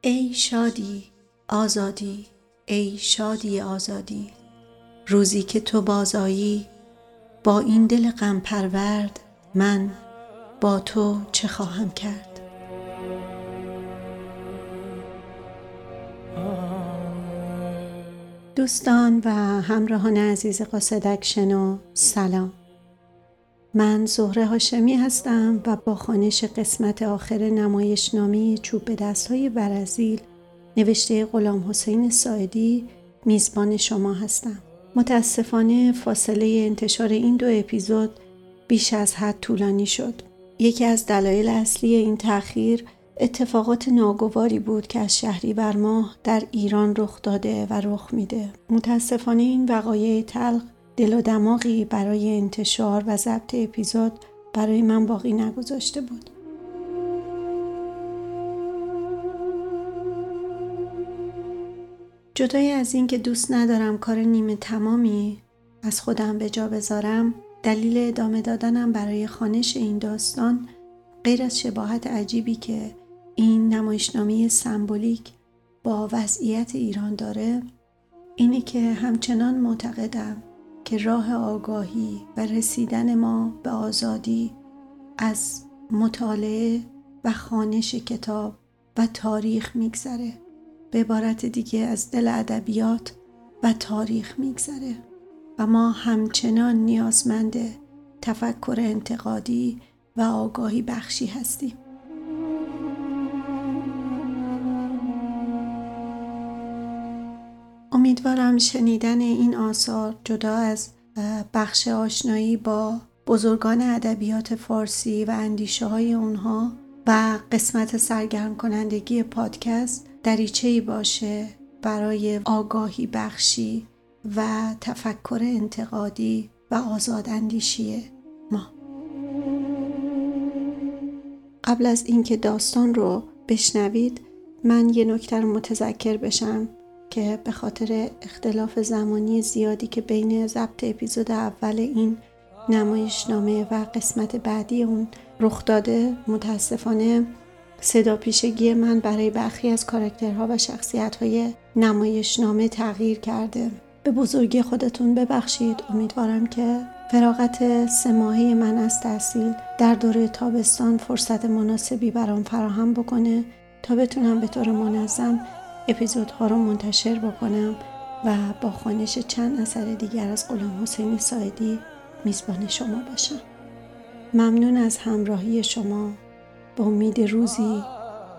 ای شادی آزادی ای شادی آزادی روزی که تو بازایی با این دل غم پرورد من با تو چه خواهم کرد؟ دوستان و همراهان عزیز قاصدک شنو سلام. من زهره هاشمی هستم و با خانش قسمت آخر نمایشنامه چوب به دست های برزیل نوشته غلام حسین سایدی میزبان شما هستم. متاسفانه فاصله انتشار این دو اپیزود بیش از حد طولانی شد. یکی از دلایل اصلی این تأخیر اتفاقات ناگواری بود که از شهری بر ماه در ایران رخ داده و رخ میده. متاسفانه این وقایع تلخ دل و دماغی برای انتشار و ضبط اپیزود برای من باقی نگذاشته بود. جدای از اینکه دوست ندارم کار نیمه تمامی از خودم به جا بذارم دلیل ادامه دادنم برای خانش این داستان غیر از شباهت عجیبی که این نمایشنامه سمبولیک با وضعیت ایران داره اینه که همچنان معتقدم که راه آگاهی و رسیدن ما به آزادی از مطالعه و خانش کتاب و تاریخ میگذره. به عبارت دیگه از دل ادبیات و تاریخ میگذره. و ما همچنان نیازمند تفکر انتقادی و آگاهی بخشی هستیم. امیدوارم شنیدن این آثار جدا از بخش آشنایی با بزرگان ادبیات فارسی و اندیشه های اونها و قسمت سرگرم کنندگی پادکست دریچه باشه برای آگاهی بخشی و تفکر انتقادی و آزاداندیشی ما. قبل از اینکه داستان رو بشنوید من یه نکته رو متذکر بشم. که به خاطر اختلاف زمانی زیادی که بین ضبط اپیزود اول این نمایشنامه و قسمت بعدی اون رخ داده متاسفانه صدا پیشگی من برای برخی از کارکترها و شخصیتهای نمایشنامه تغییر کرده. به بزرگی خودتون ببخشید. امیدوارم که فراغت سه من از تحصیل در دوره تابستان فرصت مناسبی برام فراهم بکنه تا بتونم به طور منظم اپیزودها رو منتشر بکنم و با خانش چند اثر دیگر از غلام حسین سایدی میزبان شما باشم. ممنون از همراهی شما با امید روزی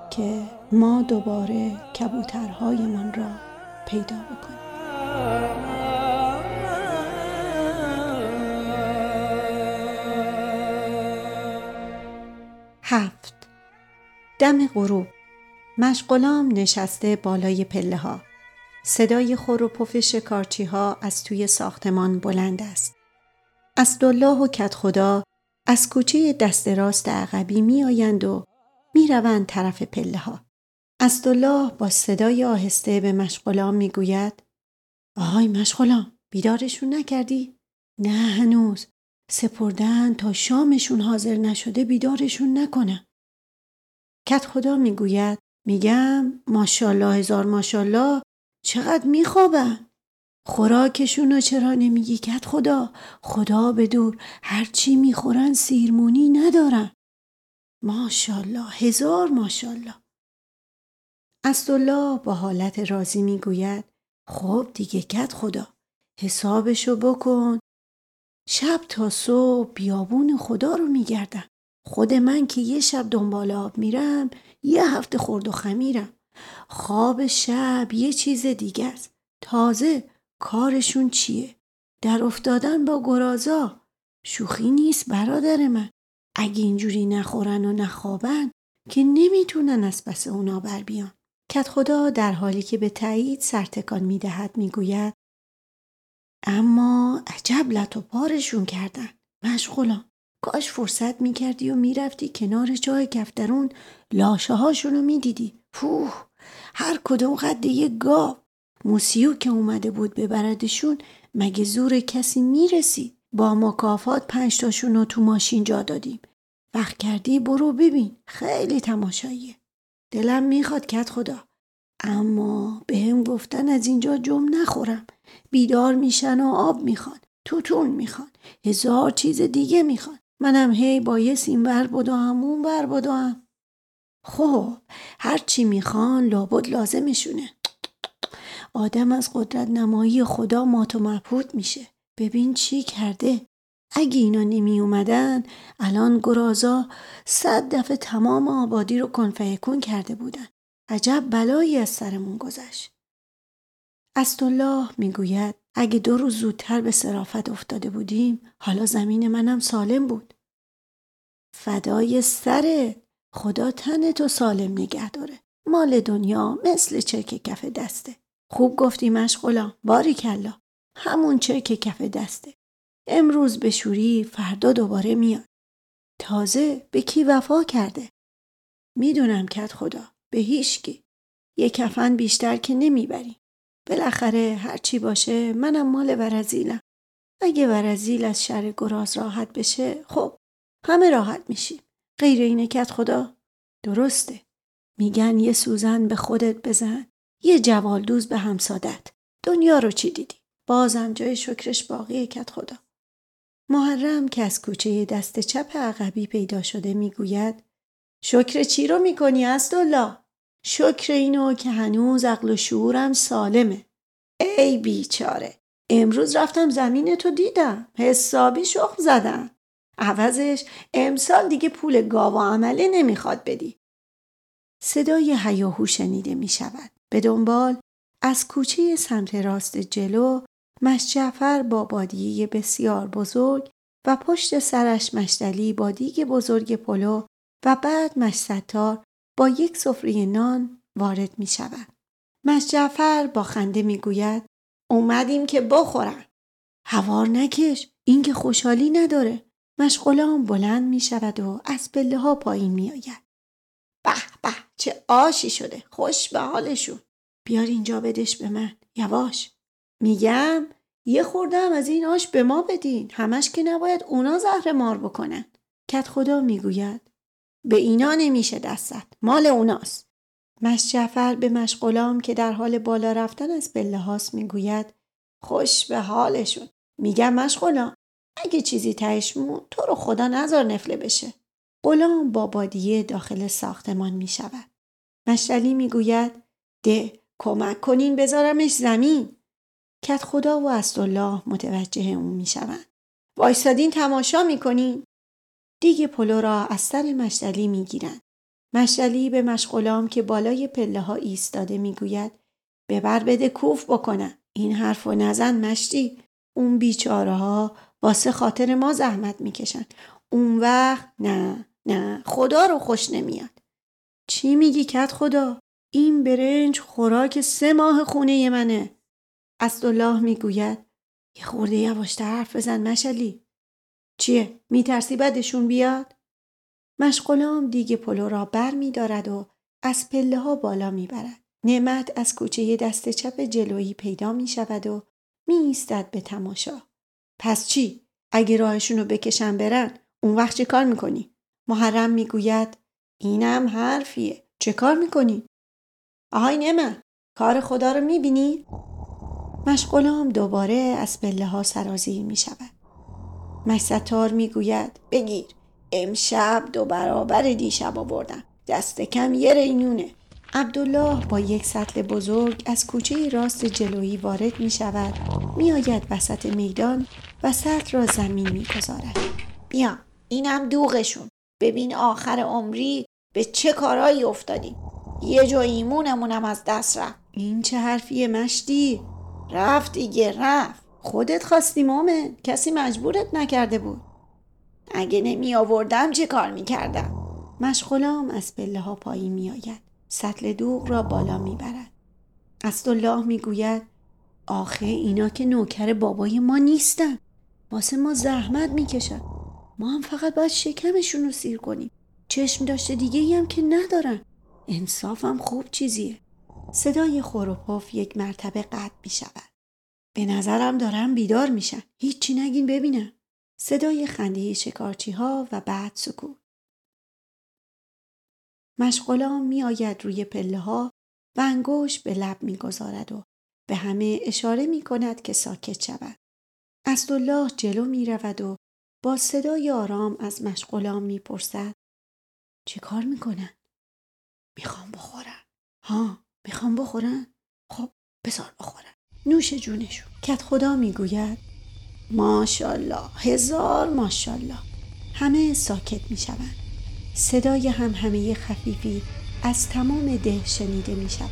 که ما دوباره کبوترهایمان را پیدا بکنیم. هفت. دم غروب. مشغلام نشسته بالای پله ها. صدای خور و پف شکارچی ها از توی ساختمان بلند است. اسدالله و کت خدا از کوچه دست راست عقبی می آیند و می روند طرف پله ها. اسدالله با صدای آهسته به مشغلام می گوید آهای مشغلام بیدارشون نکردی؟ نه هنوز سپردن تا شامشون حاضر نشده بیدارشون نکنه. کت خدا می گوید میگم ماشاءالله هزار ماشاءالله چقدر میخوابن خوراکشون رو چرا نمیگی؟ کت خدا. خدا به دور هرچی می‌خورن سیرمونی ندارن. ماشاءالله هزار ماشاءالله. اسدالله با حالت راضی می‌گوید خب دیگه کت خدا حسابشو بکن. شب تا صبح بیابون خدا رو میگردن. خود من که یه شب دنبال آب میرم یه هفته خورد و خمیرم. خواب شب یه چیز دیگه است. تازه کارشون چیه؟ در افتادن با گرازا. شوخی نیست برادر من. اگه اینجوری نخورن و نخوابن که نمی‌تونن از پس اونا بر بیان. کت خدا در حالی که به تایید سرتکان می‌دهد می‌گوید اما عجب لط و پارشون کردن. مشغولان. کاش فرصت می‌کردی و می‌رفتی کنار جای کفترون لاشه هاشون رو می‌دیدی. پوه هر کدوم قد یه گاو. موسیو که اومده بود ببردشون مگه زور کسی می‌رسید با مکافات پنج تاشون رو تو ماشین جا دادیم. وقت کردی برو ببین. خیلی تماشاییه. دلم می‌خواد کت خدا. اما به هم گفتن از اینجا جم نخورم. بیدار میشن و آب می‌خوان. توتون می‌خوان. هزار چیز دیگه می‌خوان. منم هی بایست این ور بدوم اون ور بدوم خب هر چی می‌خوان لابد لازمشونه. آدم از قدرت نمایی خدا مات و مبهوت میشه. ببین چی کرده. اگه اینا نمی اومدن الان گرازا صد دفعه تمام آبادی رو کنفیکون کرده بودن. عجب بلایی از سرمون گذشت. الله می‌گوید اگه دو روز زودتر به صرافت افتاده بودیم حالا زمین منم سالم بود. فدای سره. خدا تن تو سالم نگه داره. مال دنیا مثل چرک کف دسته. خوب گفتی مشغولم. باری کلا همون چرک کف دسته. امروز به شوری فردا دوباره میاد. تازه به کی وفا کرده؟ می‌دونم کت خدا. به هیچکی یه کفن بیشتر که نمی‌بریم. بالاخره هرچی باشه منم مال ورزیلم. اگه ورزیل از شر گراز راحت بشه خب همه راحت میشیم. غیر اینه کت خدا؟ درسته. میگن یه سوزن به خودت بزن یه جوالدوز به همسادت. دنیا رو چی دیدی؟ بازم جای شکرش باقی کت خدا. محرم که از کوچه دست چپ عقبی پیدا شده می‌گوید شکر چی رو می‌کنی الله شکر اینو که هنوز عقل و شعورم سالمه. ای بیچاره امروز رفتم زمین تو دیدم حسابی شخم زدم. عوضش امسال دیگه پول گاو و عمله نمی‌خواد بدی. صدای هیاهو شنیده می شود. به دنبال از کوچه سمت راست جلو مشجفر با بادیه بسیار بزرگ و پشت سرش مشتلی با دیگ بزرگ پلو و بعد مشستار با یک سفره نان وارد می شود. مشجفر با خنده می گوید اومدیم که بخورن. هوار نکش این که خوشحالی نداره. مشغولان بلند می شود و از پله ها پایین می آید. به به چه آشی شده خوش به حالشون. بیار اینجا بدش به من یواش. میگم یه خوردم از این آش به ما بدین همش که نباید اونا زهر مار بکنن کت خدا می‌گوید به اینا نمیشه دستت مال اوناست مشجفر به مشغولام که در حال بالا رفتن از بله هاست می‌گوید خوش به حالشون میگم مشغولام اگه چیزی تهش تو رو خدا نظر نفله بشه غلام با بادیه داخل ساختمان می شود. مشتلی می گوید ده کمک کنین بذارمش زمین. کت خدا و الله متوجه اون می شوند. وایستادین تماشا می کنین؟ دیگ پلو را از سر مشتلی می گیرند. مشتلی به مشغولام که بالای پله ها ایستاده می گوید ببر بده کوف بکنم. این حرف و نزن مشتی. اون بیچاره ها واسه خاطر ما زحمت می‌کشن. اون وقت نه نه خدا رو خوش نمیاد. چی میگی کت خدا؟ این برنج خوراک سه ماه خونه منه. اسدالله می‌گوید یه خورده یواشتر حرف بزن مشلی چیه میترسی بدشون بیاد مشغولام دیگه پلو را بر می دارد و از پله ها بالا می برد. نعمت از کوچه دست چپ جلویی پیدا می شود و می ایستد به تماشا. پس چی؟ اگه راهشون رو بکشن برن اون وقت چه کار می‌کنی؟ محرم می‌گوید اینم حرفیه. چه کار می‌کنی؟ آهای نعمت کار خدا رو می‌بینی؟ مشغولام دوباره از پله ها سرازیر می شود. مشستار می گوید بگیر. امشب دو برابر دیشب آوردم. دست کم یه رینونه عبدالله با یک سطل بزرگ از کوچه راست جلویی وارد می شود می آید وسط میدان و سطل را زمین می گذارد. بیا اینم دوغشون. ببین آخر عمری به چه کارایی افتادیم یه جا ایمونمونم از دست رفت. این چه حرفیه مشتی؟ رفت دیگه رفت. خودت خواستی مومن. کسی مجبورت نکرده بود. اگه نمی آوردم چه کار می کردم؟ مشغولام از پله ها پایین می آید. سطل دوغ را بالا می برد. الله می گوید آخه اینا که نوکر بابای ما نیستن. واسه ما زحمت می‌کشن ما هم فقط باید شکمشون رو سیر کنیم. چشم داشته دیگه هم که ندارن. انصافم خوب چیزیه. صدای خوروپاف یک مرتبه قطع می شود. به نظرم دارم بیدار میشن. هیچی نگین ببینم. صدای خنده شکارچی ها و بعد سکوت. مشغولام می آید روی پله ها و انگوش به لب می‌گذارد و به همه اشاره می کند که ساکت شود. اسدالله جلو می رود و با صدای آرام از مشغولان می پرسد. چه کار می کنن؟ می‌خوام بخورن. ها می‌خوام بخورن؟ خب بذار بخورن. نوش جونشون. کت خدا می‌گوید ماشالله هزار ماشالله همه ساکت می شوند. صدای هم همه خفیفی از تمام ده شنیده می شود.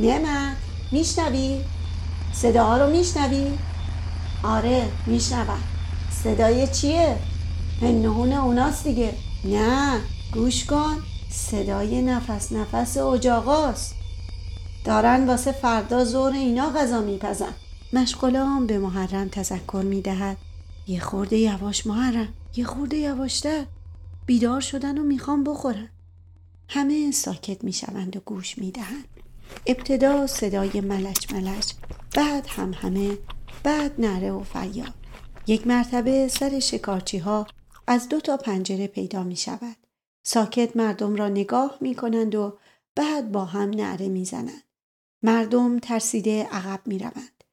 نعمت میشنوی؟ صداها رو میشنوی؟ آره میشنوم صدای چیه؟ هنهون اوناست دیگه نه گوش کن صدای نفس نفس اجاقاست دارن واسه فردا زور اینا غذا میپزن. مشغولان به محرم تذکر می‌دهد. یه خورده یواش محرم یه خورده یواشتر. بیدار شدن و می‌خوام بخورن. همه ساکت می‌شوند و گوش می‌دهند. ابتدا صدای ملچ ملچ بعد هم همه بعد نره و فریاد. یک مرتبه سر شکارچی ها از دو تا پنجره پیدا می شود. ساکت مردم را نگاه می کنند و بعد با هم نعره می زنند. مردم ترسیده عقب می روند.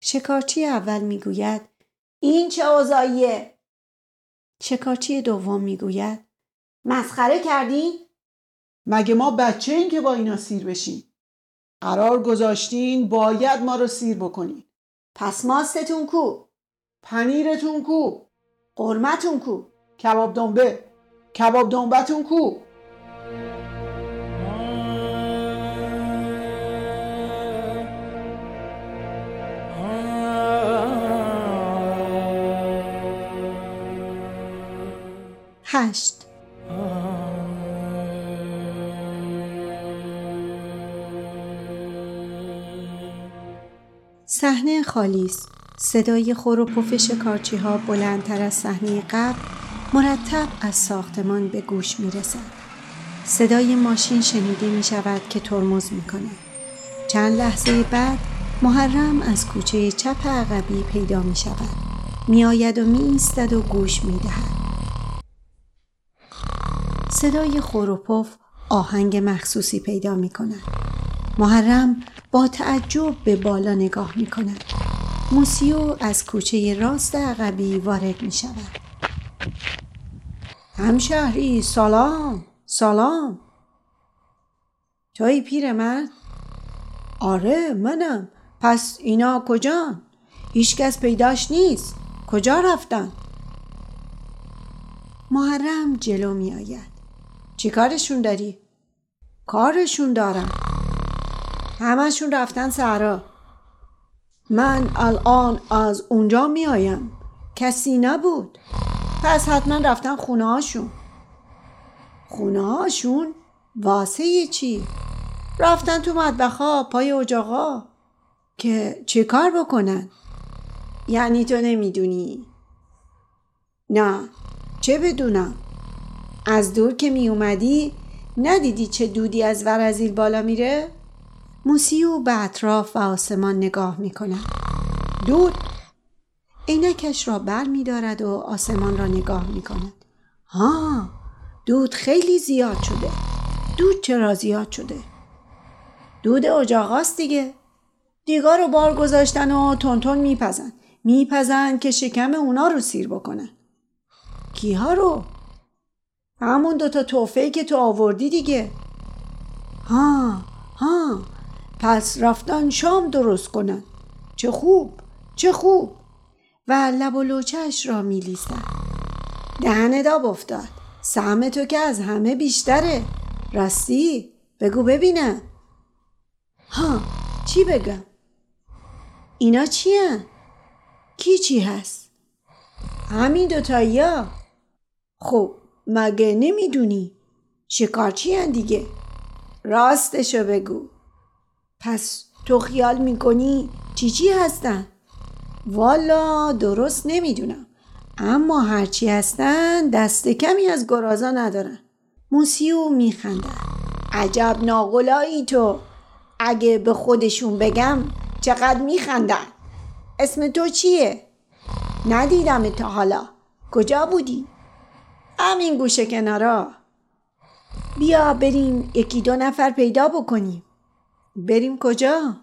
شکارچی اول می گوید این چه اوضاعیه؟ شکارچی دوم می گوید مسخره کردی؟ مگه ما بچه این که با اینا سیر بشیم؟ قرار گذاشتین باید ما رو سیر بکنین پس ماستتون کو؟ پنیرتون کو؟ قرمتون کو؟ کباب دنبه کباب دنبتون کو؟ هشت صحنه خالی است صدای خور و پف شکارچی ها بلندتر از صحنه قبل مرتب از ساختمان به گوش می رسد. صدای ماشین شنیده می شود که ترمز می کند. چند لحظه بعد محرم از کوچه چپ عقبی پیدا می شود. می آید و می ایستد و گوش می دهد. صدای خور و پف آهنگ مخصوصی پیدا می کند. محرم با تعجب به بالا نگاه می کند. موسیو از کوچه راست عقبی وارد می شود. همشهری سلام سلام توی پیرمرد؟ آره منم پس اینا کجان؟ هیچکس پیداش نیست کجا رفتن؟ محرم جلو می آید چی کارشون داری؟ کارشون دارم همشون رفتن سهرا من الان از اونجا می آیم کسی نبود پس حتما رفتن خونه هاشون خونه هاشون؟ واسه چی؟ رفتن تو مطبخا پای اجاقا که چه کار بکنن؟ یعنی تو نمی‌دونی؟ نه چه بدونم؟ از دور که می اومدی ندیدی چه دودی از ورزیل بالا میره؟ موسیو به اطراف و آسمان نگاه می کند. دود عینکش را بر می دارد و آسمان را نگاه می کند. ها دود خیلی زیاد شده. دود چرا زیاد شده؟ دود اجاقاست دیگه. دیگا رو بار گذاشتن و تونتون میپزن. میپزن که شکم اونا رو سیر بکنن. کیها رو؟ همون دوتا توفه که تو آوردی دیگه. ها ها. پس رفتن شام درست کنن. چه خوب چه خوب. و لب و لوچش را می دهن داب افتاد. سهم تو که از همه بیشتره. راستی بگو ببینم ها چی بگم؟ اینا چی هن؟ کی چی هست؟ همین دوتایی ها. خب مگه نمی‌دونی؟ شکارچی هن دیگه؟ راستشو بگو. پس تو خیال می‌کنی چی چی هستن؟ والا درست نمی‌دونم. اما هرچی هستن دست کمی از گرازا ندارن. موسیو میخندن عجب ناغلایی تو. اگه به خودشون بگم چقدر میخندن؟ اسم تو چیه؟ ندیدم تا حالا. کجا بودی؟ همین گوشه کنارا. بیا بریم یکی دو نفر پیدا بکنیم. بریم کجا؟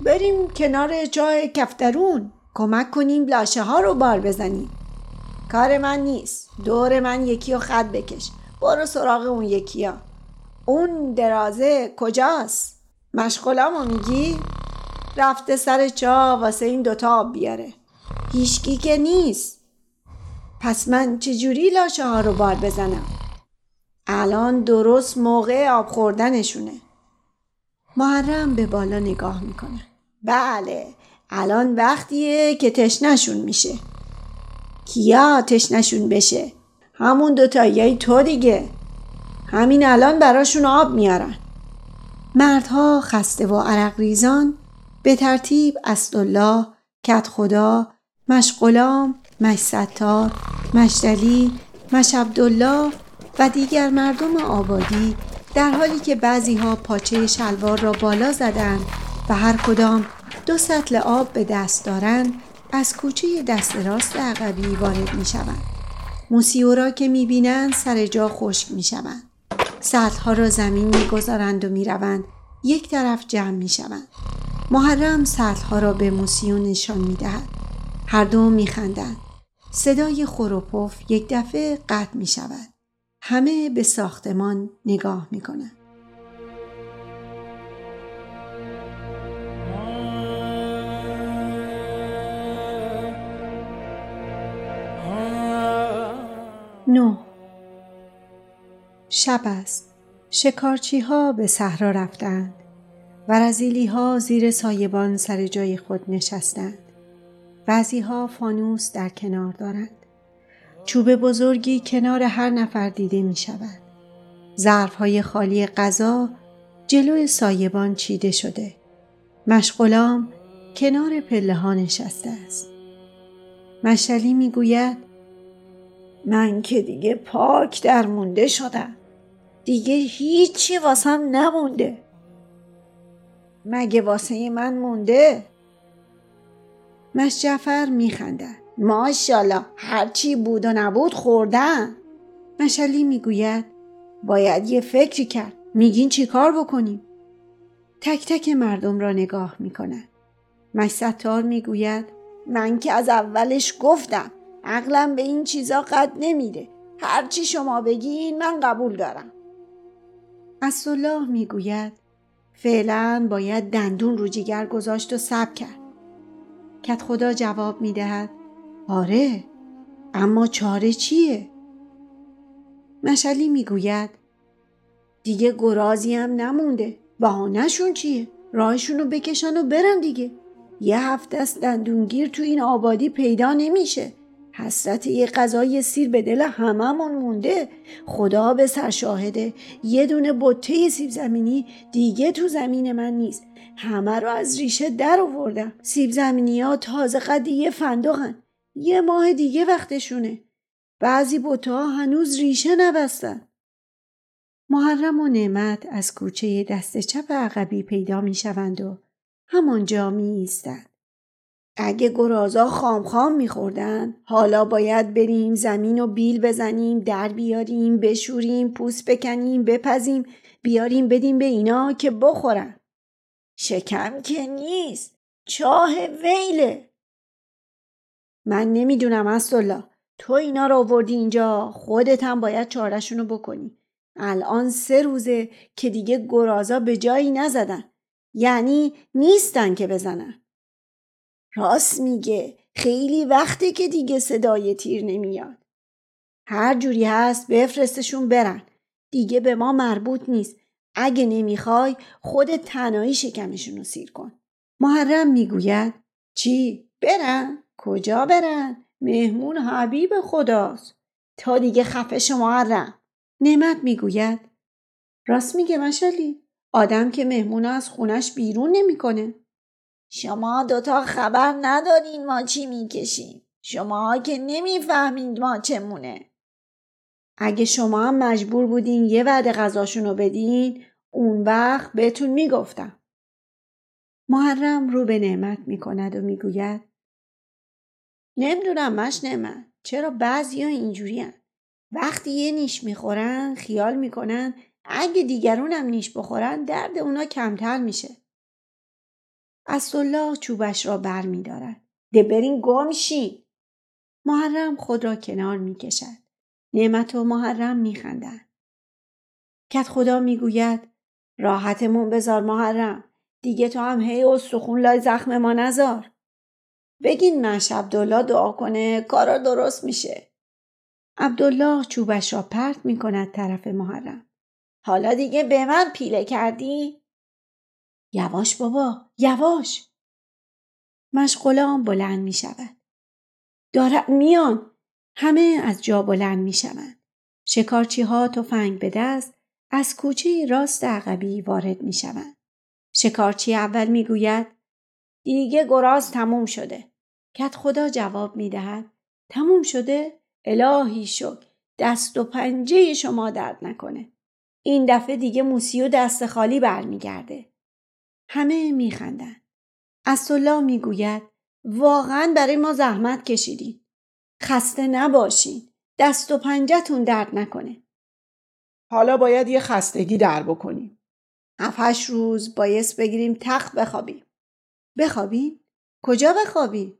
بریم کنار جای کفترون. کمک کنیم لاشه ها رو بار بزنیم. کار من نیست. دور من یکی رو خط بکش. برو سراغ اون یکی ها اون درازه کجاست؟ مشغولامو میگی؟ رفته سر چا واسه این دوتا آب بیاره. هیچکی که نیست. پس من چجوری لاشه ها رو بار بزنم؟ الان درست موقع آب خوردنشونه. محرم به بالا نگاه می‌کنه. بله الان وقتیه که تشنشون میشه. کیا تشنشون بشه؟ همون دوتایی تو دیگه. همین الان براشون آب میارن. مردها خسته و عرق ریزان به ترتیب اسدالله کت خدا مشغلام مشستار مشدلی مش عبدالله و دیگر مردم آبادی در حالی که بعضی ها پاچه شلوار را بالا زدند و هر کدام دو سطل آب به دست دارند از کوچه دست راست عقبی وارد می شوند. موسیورا که می بینند سر جا خشک می شوند. سطل ها را زمین می گذارند و می روند. یک طرف جمع می شوند. محرم سطل ها را به موسیو نشان می دهد. هر دو می خندند. صدای خروپف یک دفعه قطع می شود. همه به ساختمان نگاه می کنند. نو شب است. شکارچی ها به صحرا رفتند و رزیلی ها زیر سایبان سر جای خود نشستند. بعضی ها فانوس در کنار دارند. چوب بزرگی کنار هر نفر دیده می شود. ظرف های خالی غذا جلوی سایبان چیده شده. مشغلام کنار پله ها نشسته است. مشلی می گوید من که دیگه پاک در مونده شدم. دیگه هیچی واسم نمونده. مگه واسه من مونده؟ مش جعفر میخندد. ماشاءالله هرچی بود و نبود خوردن مشلی می‌گوید باید یه فکری کرد. میگین چی کار بکنیم؟ تک تک مردم را نگاه می‌کنن مشستار می‌گوید من که از اولش گفتم عقلم به این چیزا قد نمیده هرچی شما بگین من قبول دارم. الله می‌گوید فعلا باید دندون رو جگر گذاشت و سب کرد. کت خدا جواب می‌دهد. آره اما چاره چیه؟ مشلی می‌گوید دیگه گرازی هم نمونده. بهانهشون چیه؟ راهشون رو بکشن و برن دیگه. یه هفته است دندونگیر تو این آبادی پیدا نمیشه. حسرت یه غذای سیر به دل هممون مونده. خدا به سر شاهده. یه دونه بطه سیب زمینی دیگه تو زمین من نیست. همه رو از ریشه در آوردم سیب زمینی ها تازه قد یه فندقن یه ماه دیگه وقتشونه. بعضی بوتا هنوز ریشه نبستن. محرم و نعمت از کوچه دست چپ عقبی پیدا می شوند و همانجا می ایستند. اگه گرازا خام خام میخوردن حالا باید بریم زمین و بیل بزنیم در بیاریم بشوریم پوست بکنیم بپزیم بیاریم بدیم به اینا که بخورن شکم که نیست. چاه ویله. من نمی‌دونم الله تو اینا رو آوردی اینجا. خودت هم باید چارشونو بکنی. الان سه روزه که دیگه گرازا به جایی نزدن. یعنی نیستن که بزنن. راست میگه. خیلی وقته که دیگه صدای تیر نمیاد. هر جوری هست بفرستشون برن. دیگه به ما مربوط نیست. اگه نمی‌خوای خودت تنهایی شکمشون رو سیر کن. محرم می‌گوید چی؟ برن کجا برن؟ مهمون حبیب خداست. تا دیگه خفه شما هرم نعمت می‌گوید راست میگه مشالی. آدم که مهمون از خونش بیرون نمی‌کنه. شما دوتا خبر ندارین ما چی می‌کشیم. شما که نمی‌فهمید ما چمونه. اگه شما هم مجبور بودین یه وعده غذاشونو بدین اون وقت بهتون می‌گفتم محرم رو به نعمت می‌کند و می‌گوید نمی‌دونم مش من چرا بعضی ها اینجوری هن. وقتی یه نیش می‌خورن خیال می‌کنن اگه دیگرونم نیش بخورن درد اونا کمتر میشه. الله چوبش را بر می دارد. ده برین. محرم خود را کنار می کشد. نعمت و محرم می خندن. کت خدا می گوید راحتمون بذار محرم. دیگه تو هم هی استخون لای زخم ما نزار. بگین مش عبدالله دعا کنه کارا درست میشه. عبدالله چوبش را پرت می کند طرف محرم. حالا دیگه به من پیله کردی؟ یواش بابا یواش مشغولان بلند می شود دارد میان همه از جا بلند می شوند. شکارچی ها تفنگ به دست از کوچه راست عقبی وارد می شوند. شکارچی اول می گوید دیگه گراز تموم شده. کت خدا جواب می دهد تموم شده؟ الهی شک دست و پنجه شما درد نکنه. این دفعه دیگه موسی و دست خالی برمیگرده. همه میخندند. اسدالله می‌گوید واقعا برای ما زحمت کشیدین. خسته نباشین. دست و پنجتون درد نکنه. حالا باید یه خستگی در بکنیم. هفت روز بایست بگیریم تخت بخوابیم. بخوابیم؟ کجا بخوابیم؟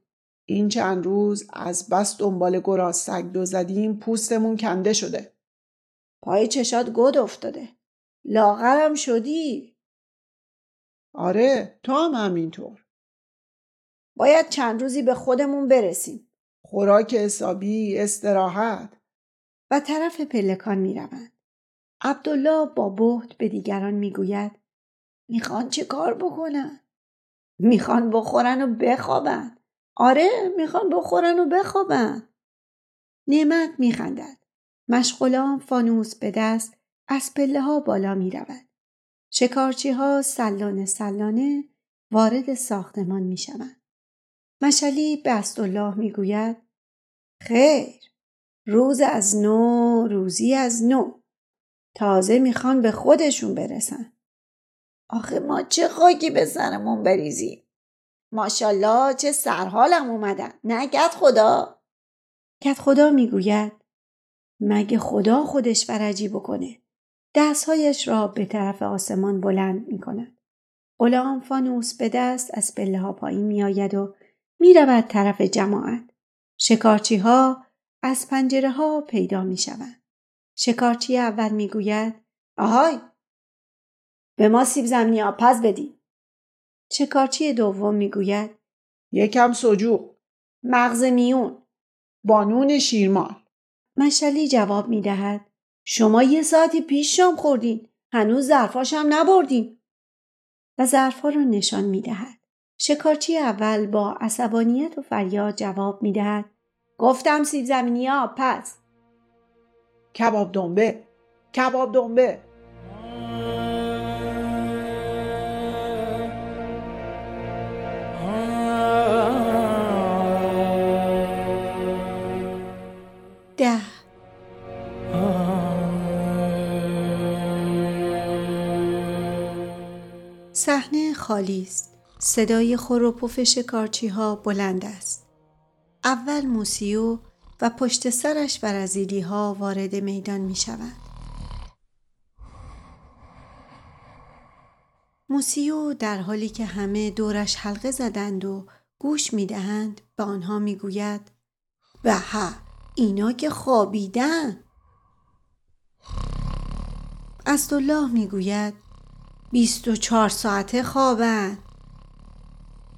این چند روز از بس دنبال گراز سگ دو زدیم پوستمون کنده شده. پای چشات گد افتاده. لاغرم شدی. آره تو هم همینطور باید چند روزی به خودمون برسیم خوراک حسابی استراحت و طرف پلکان می روند. عبدالله با بهت به دیگران می‌گوید می‌خوان چه کار بکنن؟ می‌خوان بخورن و بخوابن. آره می‌خوان بخورن و بخوابن. نعمت میخندد. مشغولان فانوس به دست از پله ها بالا می رود. شکارچی ها سلانه سلانه وارد ساختمان می شوند. مشلی به الله می گوید خیر روز از نو روزی از نو. تازه می‌خوان به خودشون برسن. آخه ما چه خاکی به سرمون بریزیم؟ ماشالله چه سرحالم اومدن. نگد خدا. کت خدا می‌گوید مگه خدا خودش فرجی بکنه؟ دستهایش را به طرف آسمان بلند می کند. غلام فانوس به دست از پله ها پایین می آید و می رود طرف جماعت. شکارچی ها از پنجره ها پیدا می شوند. شکارچی اول می گوید آهای به ما سیب زمینی آپز بدی. شکارچی دوم می گوید یکم سجوق مغز میون بانون شیرمال مشلی جواب می دهد شما یه ساعتی پیش شام خوردین. هنوز ظرفاش هم نبردین. و ظرفها را نشان می دهد. شکارچی اول با عصبانیت و فریاد جواب می دهد. گفتم سیب زمینی ها پس. کباب دنبه. کباب دنبه. ده صحنه خالی است. صدای خور و پف شکارچی ها بلند است. اول موسیو و پشت سرش ورزیلی ها وارد میدان می شوند. موسیو در حالی که همه دورش حلقه زدند و گوش می دهند به آنها می گوید به اینا که خوابیدن. الله می گوید بیست و چهار ساعته خوابن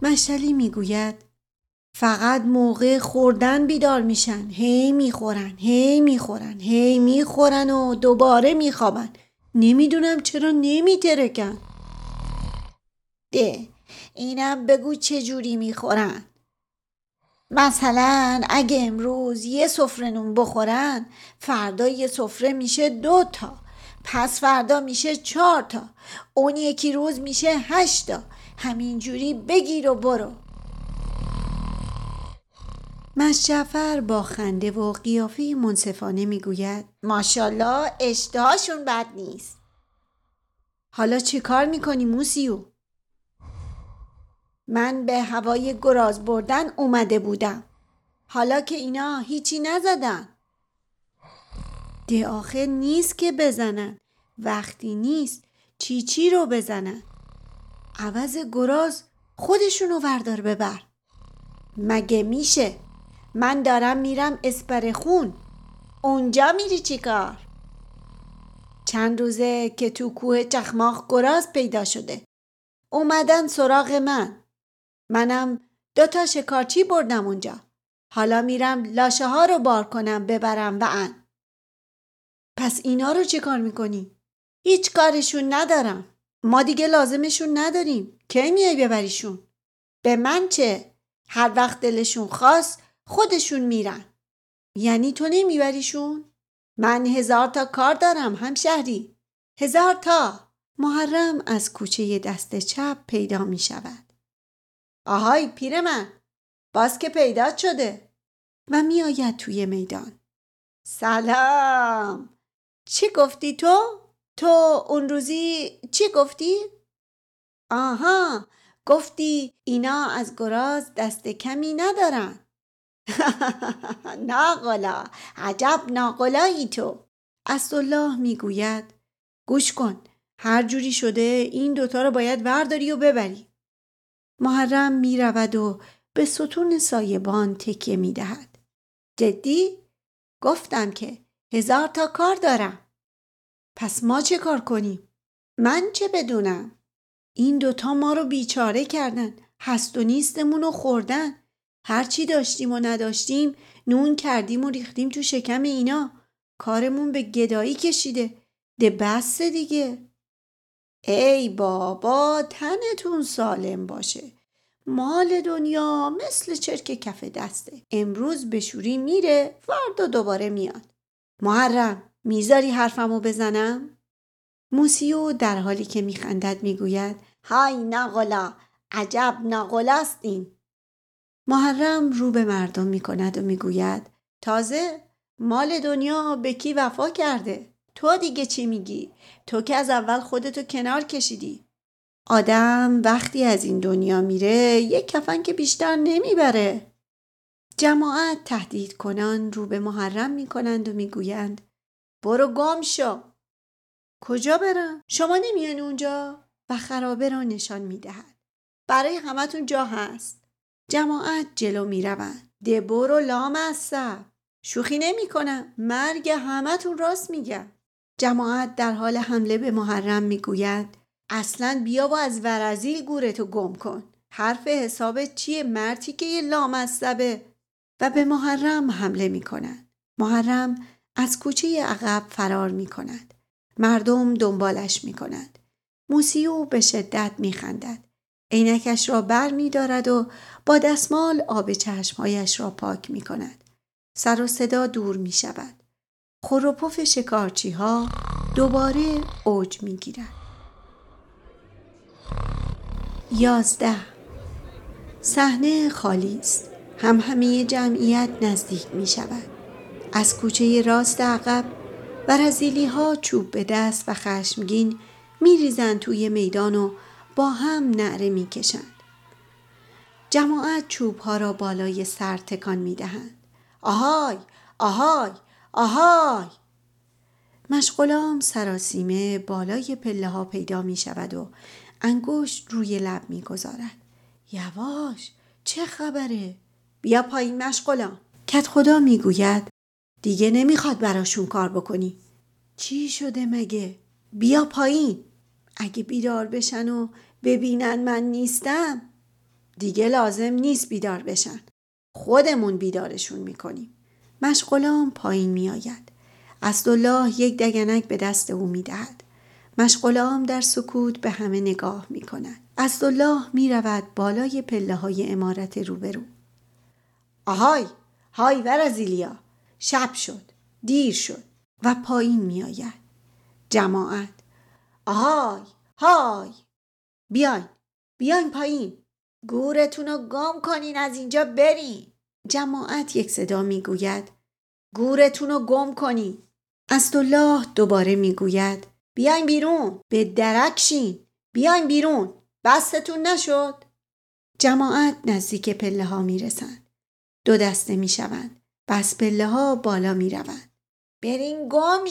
مشتلی می‌گوید فقط موقع خوردن بیدار میشن هی می‌خورن هی می‌خورن هی می‌خورن و دوباره میخوابن. نمی‌دونم چرا نمیترکن. ده اینم بگو چه جوری می‌خورن؟ مثلا اگه امروز یه سفره نون بخورن فردا یه سفره میشه دو تا پس فردا میشه چهار تا اون یکی روز میشه هشتا همینجوری بگیر و برو. مشجفر با خنده و قیافه منصفانه می‌گوید ماشالله اشتهاشون بد نیست. حالا چی کار می‌کنی موسیو؟ من به هوای گراز بردن اومده بودم. حالا که اینا هیچی نزدن. ده آخر نیست که بزنن. وقتی نیست چی چی رو بزنن؟ عوض گراز خودشونو وردار ببر. مگه میشه؟ من دارم میرم اسپرخون اونجا میری چیکار چند روزه که تو کوه چخماخ گراز پیدا شده. اومدن سراغ من. منم دو تا شکارچی بردم اونجا. حالا میرم لاشه ها رو بار کنم ببرم و ان. پس اینا رو چه کار می‌کنی؟ هیچ کارشون ندارم. ما دیگه لازمشون نداریم کی میای ببریشون؟ به من چه؟ هر وقت دلشون خواست خودشون میرن یعنی تو نمیبریشون؟ من هزار تا کار دارم همشهری هزار تا محرم از کوچه دست چپ پیدا می شود آهای پیر من باز که پیدا شده و میآید توی میدان سلام چی گفتی تو؟ تو اون روزی چی گفتی؟ آها گفتی اینا از گراز دست کمی ندارن. ناقلا عجب ناقلایی تو. الله می‌گوید گوش کن هر جوری شده این دوتا رو باید ورداری و ببری. محرم می‌رود و به ستون سایبان تکیه می‌دهد. جدی؟ گفتم که هزار تا کار دارم. پس ما چه کار کنیم؟ من چه بدونم؟ این دوتا ما رو بیچاره کردن هست و نیستمون رو خوردن. هرچی داشتیم و نداشتیم نون کردیم و ریختیم تو شکم اینا. کارمون به گدایی کشیده. ده بس دیگه. ای بابا تنتون سالم باشه. مال دنیا مثل چرک کف دسته. امروز بشوری میره فردا دوباره میاد. محرم. می‌ذاری حرفمو بزنم؟ موسیو در حالی که میخندد می‌گوید های نقلا عجب نقلاست این محرم رو به مردم می‌کند و می‌گوید تازه مال دنیا به کی وفا کرده؟ تو دیگه چی میگی؟ تو که از اول خودتو کنار کشیدی. آدم وقتی از این دنیا میره یک کفن که بیشتر نمی‌بره. جماعت تهدید کنان رو به محرم می‌کنند و می‌گویند برو گم شو. کجا برم؟ شما نمیان اونجا؟ و خرابه را نشان می‌دهد. برای همتون جا هست. جماعت جلو می‌روند. ده برو لام سب شوخی نمی‌کنم. مرگ همتون راست میگم. جماعت در حال حمله به محرم می‌گوید اصلا بیا و از ورزیل گورتو گم کن. حرف حساب چیه مرتی که یه لامصبه و به محرم حمله می‌کنند. محرم از کوچه عقب فرار می کند. مردم دنبالش می کند. موسیو به شدت می خندد. عینکش را بر می دارد و با دستمال آب چشمهایش را پاک می کند. سر و صدا دور می شود. خروپف شکارچی ها دوباره اوج می گیرد. یازده صحنه خالی است. هم همه جمعیت نزدیک می شود. از کوچه راست عقب و رزیلی ها چوب به دست و خشمگین ریزند توی میدان و با هم نعره می‌کشند. جماعت چوب ها را بالای سر تکان می دهند. آهای آهای آهای مشغلام سراسیمه بالای پله ها پیدا می شود و انگشت روی لب می گذارد. یواش چه خبره؟ بیا پایین مشغلام. کت خدا می گوید دیگه نمی‌خواد براشون کار بکنی. چی شده مگه؟ بیا پایین. اگه بیدار بشن و ببینن من نیستم دیگه لازم نیست بیدار بشن. خودمون بیدارشون می‌کنیم. مشغلام پایین میآید. اسدالله یک دگنک به دست او می‌دهد. مشغلام در سکوت به همه نگاه می کند. اسدالله می رود بالای پله های امارت روبرو. آهای های ورزیلیا. شب شد دیر شد و پایین می آید جماعت آهای های. بیاین بیاین پایین. گورتون رو گم کنین از اینجا برین. جماعت یک صدا می‌گوید گورتون رو گم کنین. الله دوباره می‌گوید بیاین بیرون به درکشین بیاین بیرون بستتون نشد. جماعت نزدیک پله ها می‌رسند. دو دسته می‌شوند. بس پله ها بالا می روند. برین گم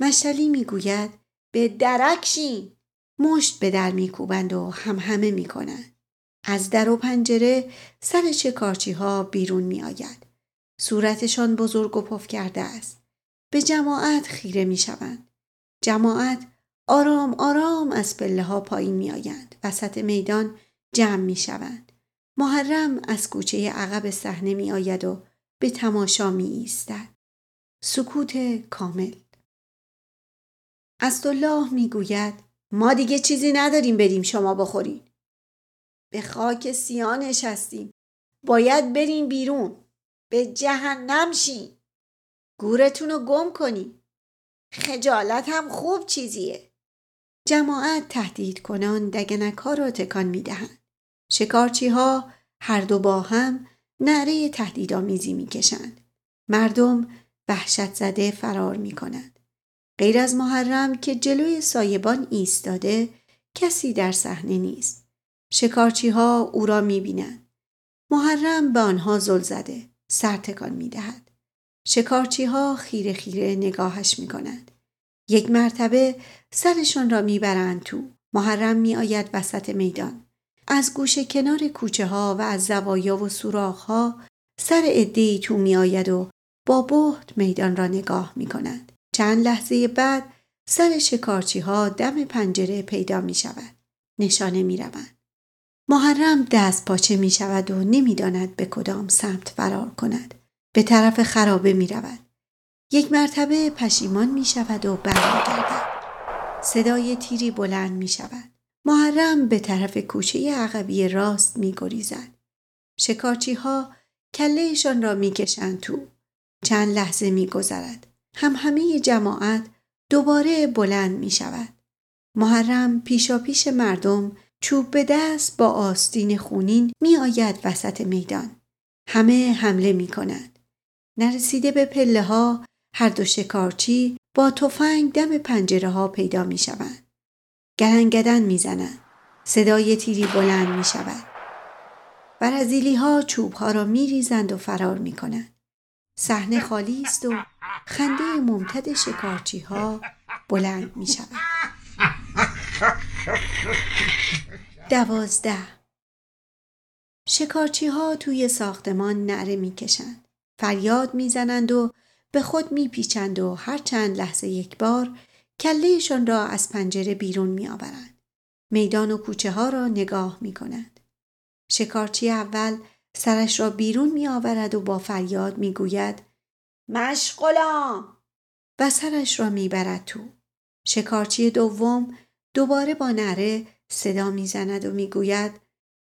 مشتلی می‌گوید به درکشین مشت به در میکوبند و هم همه می‌کنند از در و پنجره سر شکارچی ها بیرون می آید. صورتشان بزرگ و پف کرده است. به جماعت خیره می شوند. جماعت آرام آرام از پله ها پایین می آیند. وسط میدان جمع می شوند. محرم از کوچه عقب صحنه می آید و به تماشا می ایستد. سکوت کامل الله می گوید ما دیگه چیزی نداریم بریم شما بخوریم. به خاک سیاه نشستیم. باید برین بیرون. به جهنم شین. گورتون رو گم کنی. خجالت هم خوب چیزیه. جماعت تهدید کنان دگنک ها را تکان می دهند. شکارچی ها هر دو با هم نعره تهدیدآمیزی می کشند. مردم وحشت زده فرار می کنند. غیر از محرم که جلوی سایبان ایستاده کسی در صحنه نیست. شکارچی ها او را می بینند. محرم به آنها زل زده. سر تکان می دهد. شکارچی ها خیره خیره نگاهش می کنند. یک مرتبه سرشان را می‌برند تو. محرم می آید وسط میدان. از گوشه کنار کوچه ها و از زوایا و سوراخ ها سر ادهی تو می آید و با بهت میدان را نگاه می کند. چند لحظه بعد سر شکارچی ها دم پنجره پیدا می شود. نشانه می روند. محرم دست پاچه می شود و نمی‌داند به کدام سمت فرار کند. به طرف خرابه می رود. یک مرتبه پشیمان می شود و برمیگردد. صدای تیری بلند می شود. محرم به طرف کوچه عقبی راست می گریزد. شکارچی ها کلهشان را می کشند تو. چند لحظه می گذرد. هم همه جماعت دوباره بلند می شود. محرم پیشا پیش مردم چوب به دست با آستین خونین می آید وسط میدان. همه حمله می کنند. نرسیده به پله ها هر دو شکارچی با تفنگ دم پنجره ها پیدا می شوند. گرنگدن می زنند. صدای تیری بلند می شود. برزیلی ها چوب ها را می ریزند و فرار می کنند. صحنه خالی است و خنده ممتد شکارچی ها بلند می شود. دوازده شکارچی ها توی ساختمان نعره می‌کشند. فریاد می‌زنند و به خود میپیچند و هر چند لحظه یک بار کلهشان را از پنجره بیرون میآورند. میدان و کوچه ها را نگاه می کنند. شکارچی اول سرش را بیرون می آورد و با فریاد می گوید مشغلام و سرش را می برد تو. شکارچی دوم دوباره با نره صدا می‌زند و می‌گوید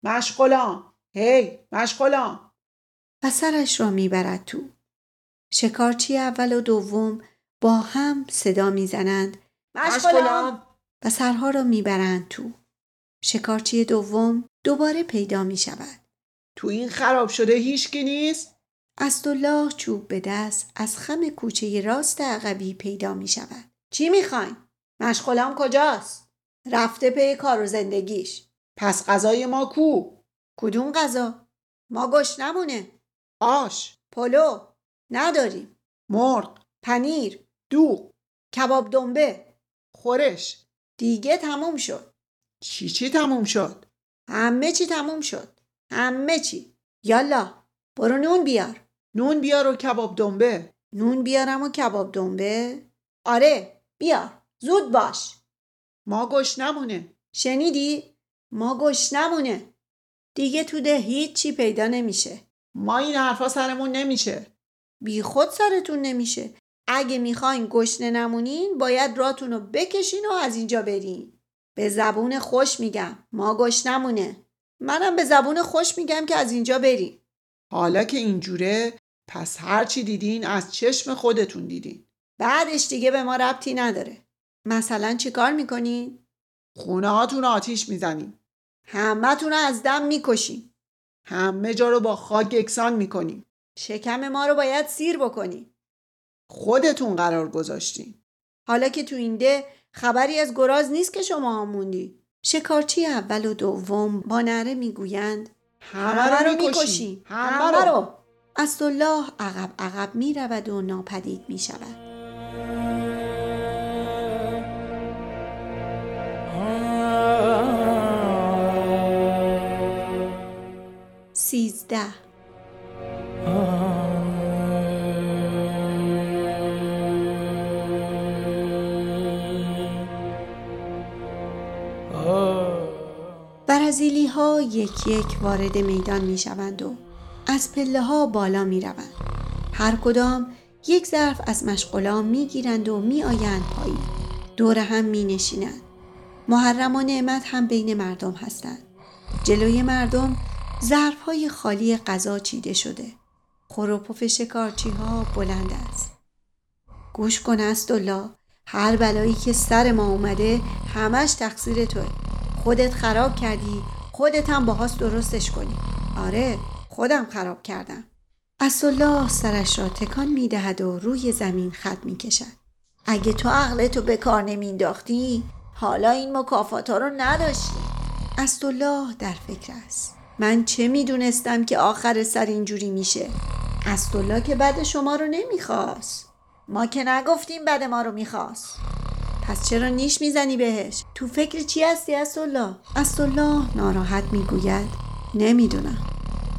مشغلام هی مشغلام و سرش را می‌برد تو شکارچی اول و دوم با هم صدا می‌زنند. مشغلام و سرها را می‌برند تو. شکارچی دوم دوباره پیدا می شود. تو این خراب شده هیچکی نیست؟ اسدالله چوب به دست از خم کوچه راست عقبی پیدا می شود. چی می‌خواین؟ مشغلام کجاست؟ رفته پی کار و زندگیش. پس غذای ما کو؟ کدوم غذا؟ ما گوش نمونه آش. پلو. نداریم. مرغ. پنیر. دوغ کباب دنبه خورش. دیگه تموم شد. چی چی تموم شد؟ همه چی تموم شد. همه چی. یالا برو نون بیار. نون بیار و کباب دنبه. نون بیارم و کباب دنبه. آره بیار. زود باش. ما گوش نمونه. شنیدی؟ ما گوش نمونه. دیگه تو ده هیچی پیدا نمیشه. ما این حرفا سرمون نمیشه. بی خود سرتون نمیشه. اگه می‌خواین گشنه نمونین باید راتون رو بکشین و از اینجا برین. به زبون خوش میگم ما گوش نمونه. منم به زبون خوش میگم که از اینجا برین. حالا که اینجوره پس هرچی دیدین از چشم خودتون دیدین. بعدش دیگه به ما ربطی نداره. مثلا چی کار می‌کنین؟ خونه هاتون آتیش می‌زنیم همه تون از دم می‌کشیم همه جا رو با خاک یکسان می‌کنیم شکم ما رو باید سیر بکنیم خودتون قرار گذاشتین. حالا که تو این ده خبری از گراز نیست که شما موندی شکارچی اول و دوم با نره می‌گویند همه رو می‌کشیم همه رو. اسدالله عقب عقب می‌رود و ناپدید می‌شود. سیزده. برازیلی ها یک یک وارد میدان می شوند و از پله ها بالا می روند. هر کدام یک ظرف از مشغولان می گیرند و می آیند پایین. دور هم می نشینند. محرم و نعمت هم بین مردم هستند. جلوی مردم ظرف های خالی غذا چیده شده. خروپف شکارچی ها بلند است. گوش کن الله هر بلایی که سر ما اومده همش تقصیر توه. خودت خراب کردی خودت هم باهاست درستش کنی. آره خودم خراب کردم. الله سرش را تکان می دهد و روی زمین خط می کشد. اگه تو عقلتو به کار نمینداختی حالا این مکافات ها رو نداشتی. الله در فکر است. من چه می‌دونستم که آخر سر اینجوری میشه الله که بعد شما رو نمی‌خواست ما که نگفتیم بعد ما رو می‌خواست پس چرا نیش می‌زنی بهش؟ تو فکر چی هستی الله الله ناراحت می‌گوید. نمی‌دونم.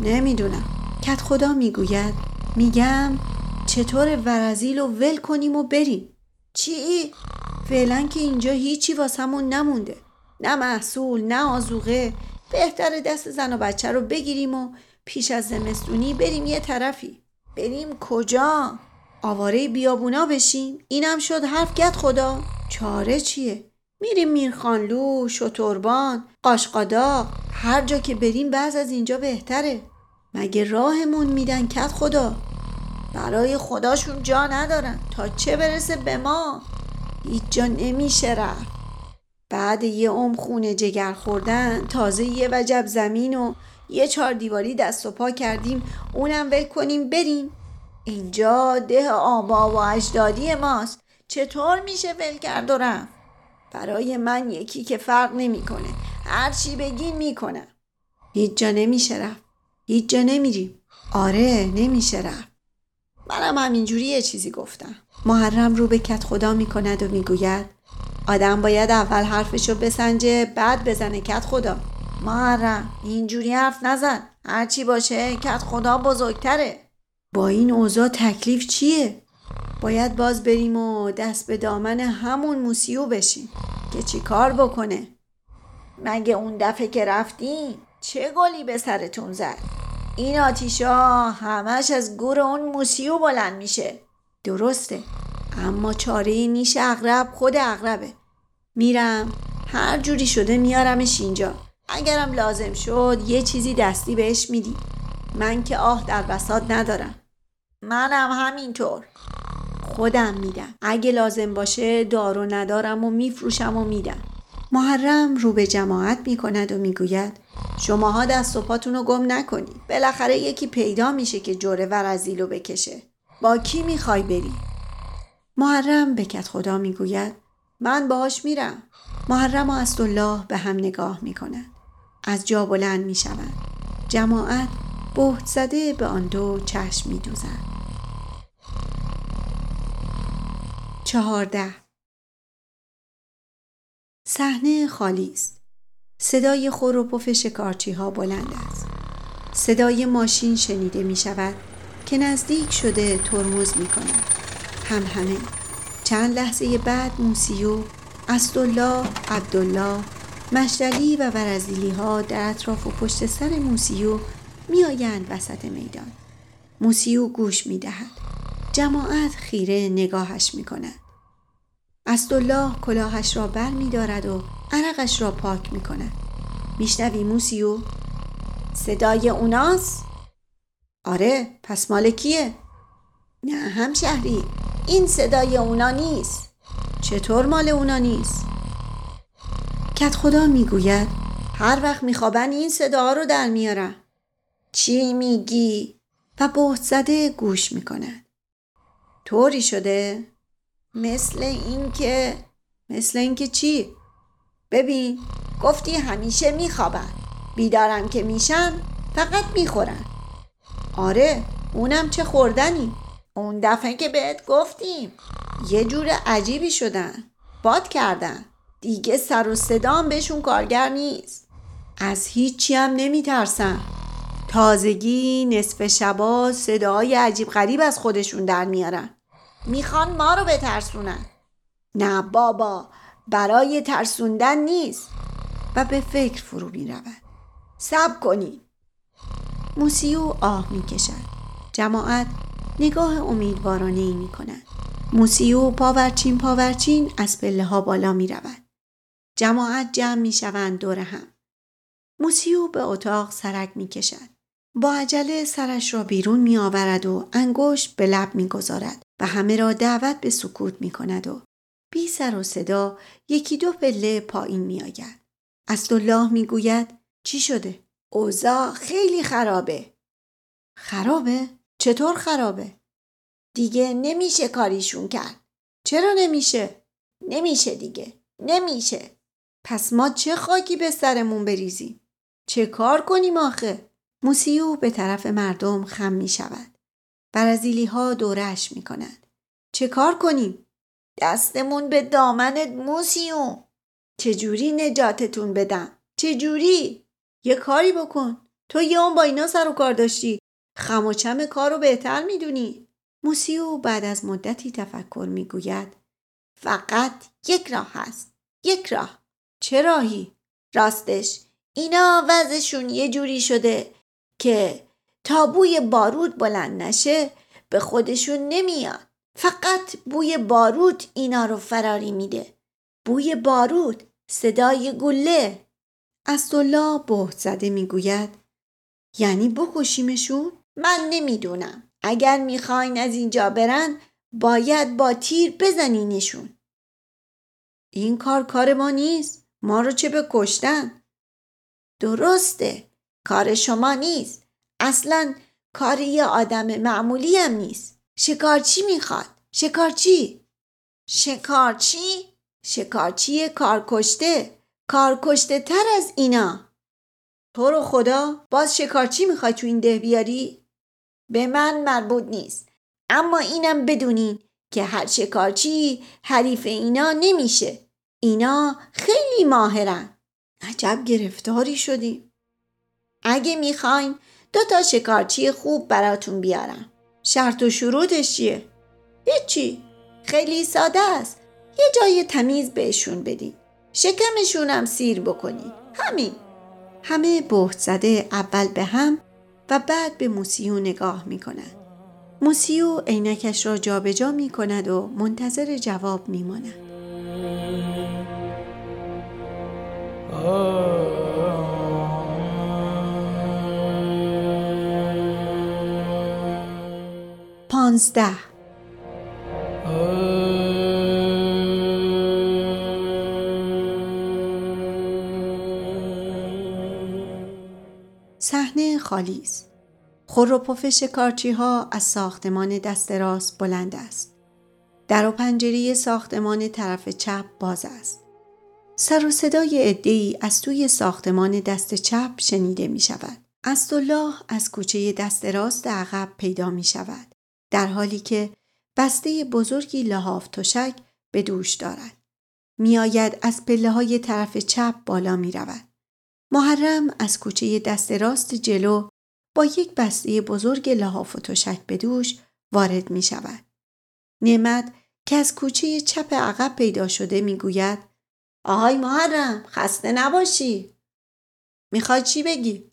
نمی‌دونم. کت خدا می‌گوید. میگم چطور ورزیل و ول کنیم و بریم. چی؟ فعلا که اینجا هیچی واسمون نمونده. نه محصول نه آزوغه. بهتر دست زن و بچه رو بگیریم و پیش از زمستونی بریم یه طرفی. بریم کجا؟ آواره بیابونا بشیم؟ اینم شد حرف گد خدا. چاره چیه؟ میریم میرخانلو، شتربان، قاشقاداق هر جا که بریم بعض از اینجا بهتره. مگه راهمون میدن کت خدا؟ برای خداشون جا ندارن. تا چه برسه به ما؟ هیچ جا نمیشه رفت. بعد یه عم خونه جگر خوردن تازه یه وجب زمین و یه چهار دیواری دست و پا کردیم. اونم ول کنیم بریم. اینجا ده آبا و اجدادی ماست. چطور میشه ول کرد برای من یکی که فرق نمی‌کنه. هر چی بگین می‌کنم. هیچ جا نمیشه رفت. هیچ جا نمیریم. آره نمیشه رفت. منم همینجوری یه چیزی گفتم. محرم رو به کت خدا می‌کند و می‌گوید آدم باید اول حرفشو بسنجه بعد بزنه کت خدا. محرم اینجوری حرف نزن. هرچی باشه کت خدا بزرگتره. با این اوضاع تکلیف چیه؟ باید باز بریم و دست به دامن همون موسیو بشیم که چی کار بکنه. مگه اون دفعه که رفتیم چه گلی به سرتون زد؟ این آتیشا همش از گور اون موسیو بلند میشه. درسته اما چاره نیش اغرب خود اغربه. میرم هر جوری شده میارمش اینجا. اگرم لازم شد یه چیزی دستی بهش میدی. من که آه در بساط ندارم. منم همینطور. خودم میدم. اگه لازم باشه دارو ندارم و میفروشم و میدم. محرم رو به جماعت می‌کند و می‌گوید شماها دست و پاتون رو گم نکنید. بالاخره یکی پیدا میشه که جوره ورزیلو بکشه. با کی می‌خوای بری? محرم به کت خدا می‌گوید من باهاش میرم. محرم و الله به هم نگاه می‌کنند. از جا بلند می‌شوند. جماعت بهت زده به آن دو چشم میدوزند چهارده. صحنه خالی است. صدای خور و پف شکارچی ها بلند است. صدای ماشین شنیده می شود که نزدیک شده ترمز می کند هم همه. چند لحظه بعد موسیو اسدالله عبدالله مشتلی و ورزیلی ها در اطراف و پشت سر موسیو میآیند وسط میدان. موسیو گوش می دهد. جماعت خیره نگاهش می کند. اسدالله کلاهش را بر می دارد و عرقش را پاک می کند. میشنوی موسیو؟ صدای اوناست؟ آره پس مال کیه؟ نه همشهری این صدای اونا نیست چطور مال اونا نیست؟ کت خدا می‌گوید هر وقت میخوابن این صدا رو در میارن چی میگی؟ و بهت زده گوش می‌کند طوری شده؟ مثل اینکه مثل اینکه چی؟ ببین گفتی همیشه میخوابن. بیدارم که میشن فقط می‌خورن. آره اونم چه خوردنی؟ اون دفعه که بهت گفتیم. یه جور عجیبی شدن. باد کردن. دیگه سر و صدام بهشون کارگر نیست. از هیچی هم نمیترسن. تازگی نصف شبا صدای عجیب غریب از خودشون در میارن. می‌خوان ما رو بترسونن. نه بابا برای ترسوندن نیست. و به فکر فرو می رود سب کنی. موسیو آه می کشد جماعت نگاه امیدوارانه ای می کند موسیو پاورچین پاورچین از پله ها بالا می رود جماعت جمع می شوند دور هم. موسیو به اتاق سرک می کشد با عجله سرش را بیرون می آورد و انگشت به لب می گذارد و همه را دعوت به سکوت می کند و بی سر و صدا یکی دو پله پایین می آید. الله می گوید چی شده؟ اوضاع خیلی خرابه. خرابه؟ چطور خرابه؟ دیگه نمیشه کاریشون کرد. چرا نمیشه؟ نمیشه دیگه. نمیشه. پس ما چه خاکی به سرمون بریزیم؟ چه کار کنیم آخه؟ موسیو به طرف مردم خم می شود. برازیلی ها دورش می کند. چه کار کنیم؟ دستمون به دامنت موسیو. چجوری نجاتتون بدم؟ چجوری؟ یه کاری بکن. تو یه اون با اینا سر و کار داشتی. خم و کار رو بهتر می‌دونی. موسیو بعد از مدتی تفکر می‌گوید فقط یک راه هست. یک راه. چه راهی؟ راستش اینا وضعشون یه جوری شده که تابوی بارود بلند نشه به خودشون نمیاد. فقط بوی بارود اینا رو فراری میده. بوی بارود، صدای گله. الله بهت زده می‌گوید یعنی بکشیمشون؟ من نمی‌دونم. اگر می‌خواین از اینجا برن باید با تیر بزنینشون. این کار کار ما نیست. ما رو چه به؟ درسته. کار شما نیست. اصلا کار یه آدم معمولی هم نیست. شکارچی می‌خواد. شکارچی. شکارچی؟ شکارچی کارکشته. کارکشته تر از اینا. تو رو خدا باز شکارچی می‌خوای تو این ده بیاری؟ به من مربوط نیست. اما اینم بدونین که هر شکارچی حریف اینا نمیشه. اینا خیلی ماهرن. عجب گرفتاری شدیم. اگه می‌خواین دو تا شکارچی خوب براتون بیارم. شرط و شروطش چیه؟ هیچی. خیلی ساده است. یه جای تمیز بهشون بدین. شکمشونم سیر بکنین. همین. همه بهت زده اول به هم و بعد به موسیو نگاه می کند. موسیو عینکش را جابجا جا می و منتظر جواب می ماند. پانزده صحنه خالی است. خور و پف شکارچی ها از ساختمان دست راست بلند است. در و پنجره ساختمان طرف چپ باز است. سر و صدای عدهای از توی ساختمان دست چپ شنیده می شود. الله از کوچه دست راست عقب پیدا می شود. در حالی که بسته بزرگی لحاف تشک به دوش دارد. میآید از پله های طرف چپ بالا می رود. محرم از کوچه دست راست جلو با یک بسته بزرگ لحاف و تشک به دوش وارد می شود. نعمت که از کوچه چپ عقب پیدا شده می گوید آهای محرم خسته نباشی. می‌خوای چی بگی؟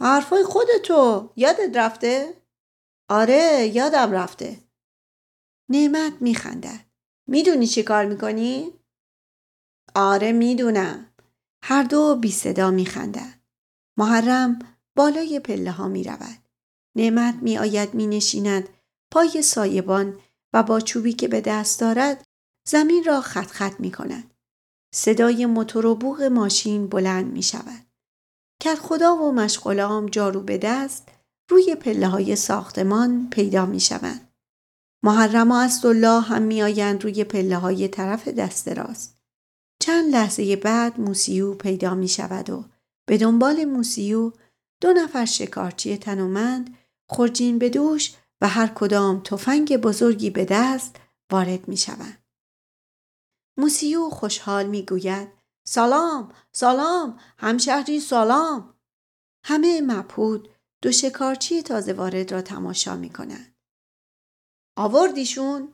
حرفای خودتو یادت رفته؟ آره یادم رفته. نعمت میخندد. می‌دونی چی کار می‌کنی؟ آره می‌دونم. هر دو بی صدا میخندد. محرم بالای پله ها می رود. نعمت می آید می نشیند پای سایبان و با چوبی که به دست دارد زمین را خط خط می کند. صدای موتور و بوغ ماشین بلند می شود. کت خدا و مشغولام جارو به دست روی پله های ساختمان پیدا می شوند. محرم و الله هم می آیند روی پله های طرف دست راست. چند لحظه بعد موسیو پیدا می شود و به دنبال موسیو دو نفر شکارچی تنومند خورجین به دوش و هر کدام تفنگ بزرگی به دست وارد می شوند. موسیو خوشحال می گوید سلام سلام همشهری سلام همه مبهود دو شکارچی تازه وارد را تماشا می کنند. آوردیشون؟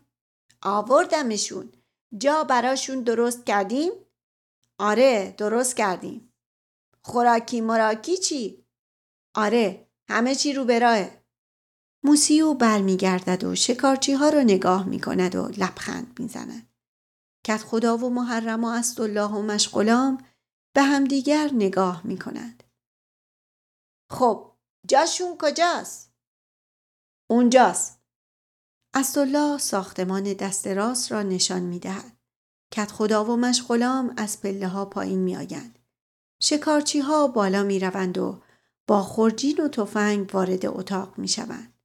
آوردمشون. جا براشون درست کردیم؟ آره درست کردیم. خوراکی مراکی چی؟ آره همه چی رو براه. موسیو برمیگردد و شکارچی ها را نگاه می کند و لبخند می زند. کت خدا و محرم و الله و مشغلام به همدیگر نگاه می کند. خب جاشون کجاست؟ اونجاست. الله ساختمان دست راست را نشان می دهد. کت خدا و مشغلام از پله ها پایین می آیند. شکارچی ها بالا می روند و با خورجین و تفنگ وارد اتاق می شوند.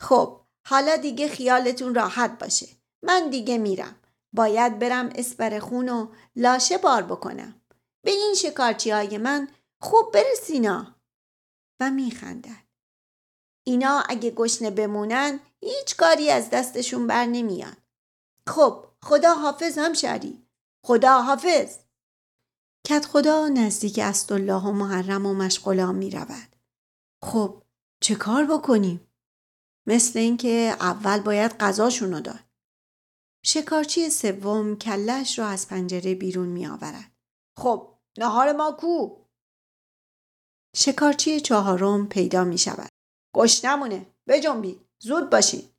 خب حالا دیگه خیالتون راحت باشه. من دیگه میرم. باید برم اسپر خون و لاشه بار بکنم. به این شکارچی های من خوب برسینا. و میخندد. اینا اگه گشنه بمونن هیچ کاری از دستشون بر نمیاد. خب خدا حافظ هم شری. خدا حافظ. کت خدا نزدیک الله و محرم و مشغلان می رود. خب چه کار بکنیم؟ مثل اینکه اول باید غذاشون رو داد. شکارچی سوم کلش را از پنجره بیرون می آورد. خب نهار ما کو؟ شکارچی چهارم پیدا می شود. گشنمونه بجنبید زود باشید.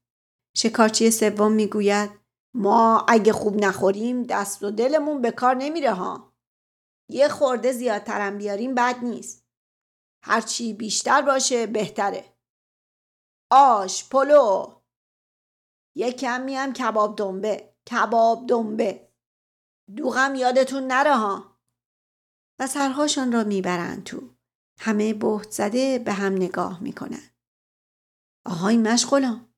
شکارچی سوم می گوید ما اگه خوب نخوریم دست و دلمون به کار نمیره ها. یه خورده زیادترم بیاریم بد نیست. هرچی بیشتر باشه بهتره. آش پلو یه کمی هم کباب دنبه کباب دنبه دوغم یادتون نره ها و سرهاشان را می‌برند تو همه بهت زده به هم نگاه می‌کنن. آهای مشغولم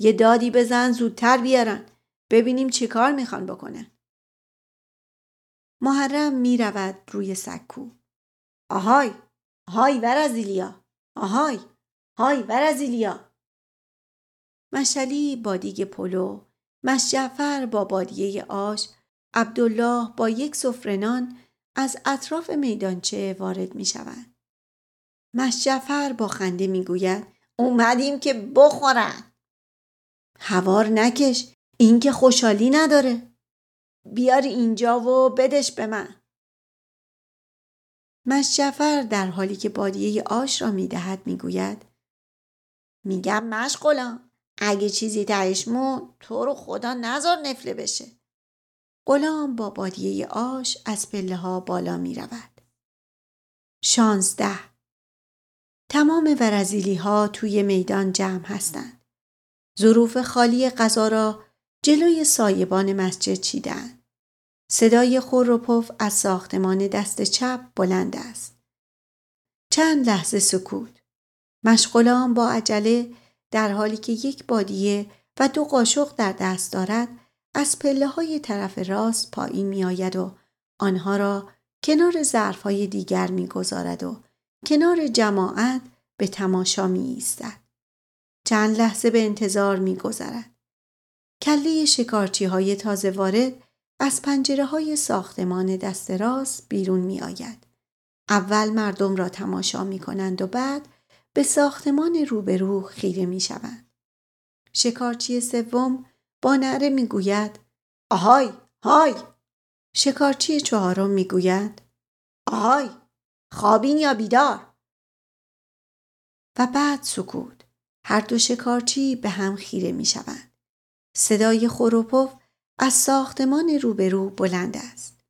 یه دادی بزن زودتر بیارن ببینیم چی کار می‌خوان بکنن. محرم می‌رود روی سکو. آهای آهای ورزیلیا آهای های ورزیلیا. مشلی با دیگ پلو مشجعفر با بادیه آش عبدالله با یک سفرنان از اطراف میدانچه وارد می شوند. مشجعفر با خنده می گوید اومدیم که بخورن. هوار نکش این که خوشحالی نداره. بیار اینجا و بدش به من. مشجفر در حالی که بادیه آش را می دهد می گوید میگم مشغولم اگه چیزی تهش مون تو رو خدا نزار نفله بشه. غلام با بادیه آش از پله ها بالا می رود. شانزده تمام ورزیلی ها توی میدان جمع هستند. ظروف خالی غذا را جلوی سایبان مسجد چیدن. صدای خور و پف از ساختمان دست چپ بلند است. چند لحظه سکوت. مشغولان با عجله در حالی که یک بادیه و دو قاشق در دست دارد از پله های طرف راست پایین می آید و آنها را کنار ظرف های دیگر می گذارد و کنار جماعت به تماشا می ایستد. چند لحظه به انتظار می گذارد. کله شکارچی های تازه وارد از پنجره های ساختمان دست راست بیرون می آید. اول مردم را تماشا می کنند و بعد به ساختمان روبرو خیره می شوند. شکارچی سوم با نعره می گوید آهای های شکارچی چهارم می گوید آهای خوابین یا بیدار و بعد سکوت هر دو شکارچی به هم خیره می شوند. صدای خروپف از ساختمان روبرو بلند است.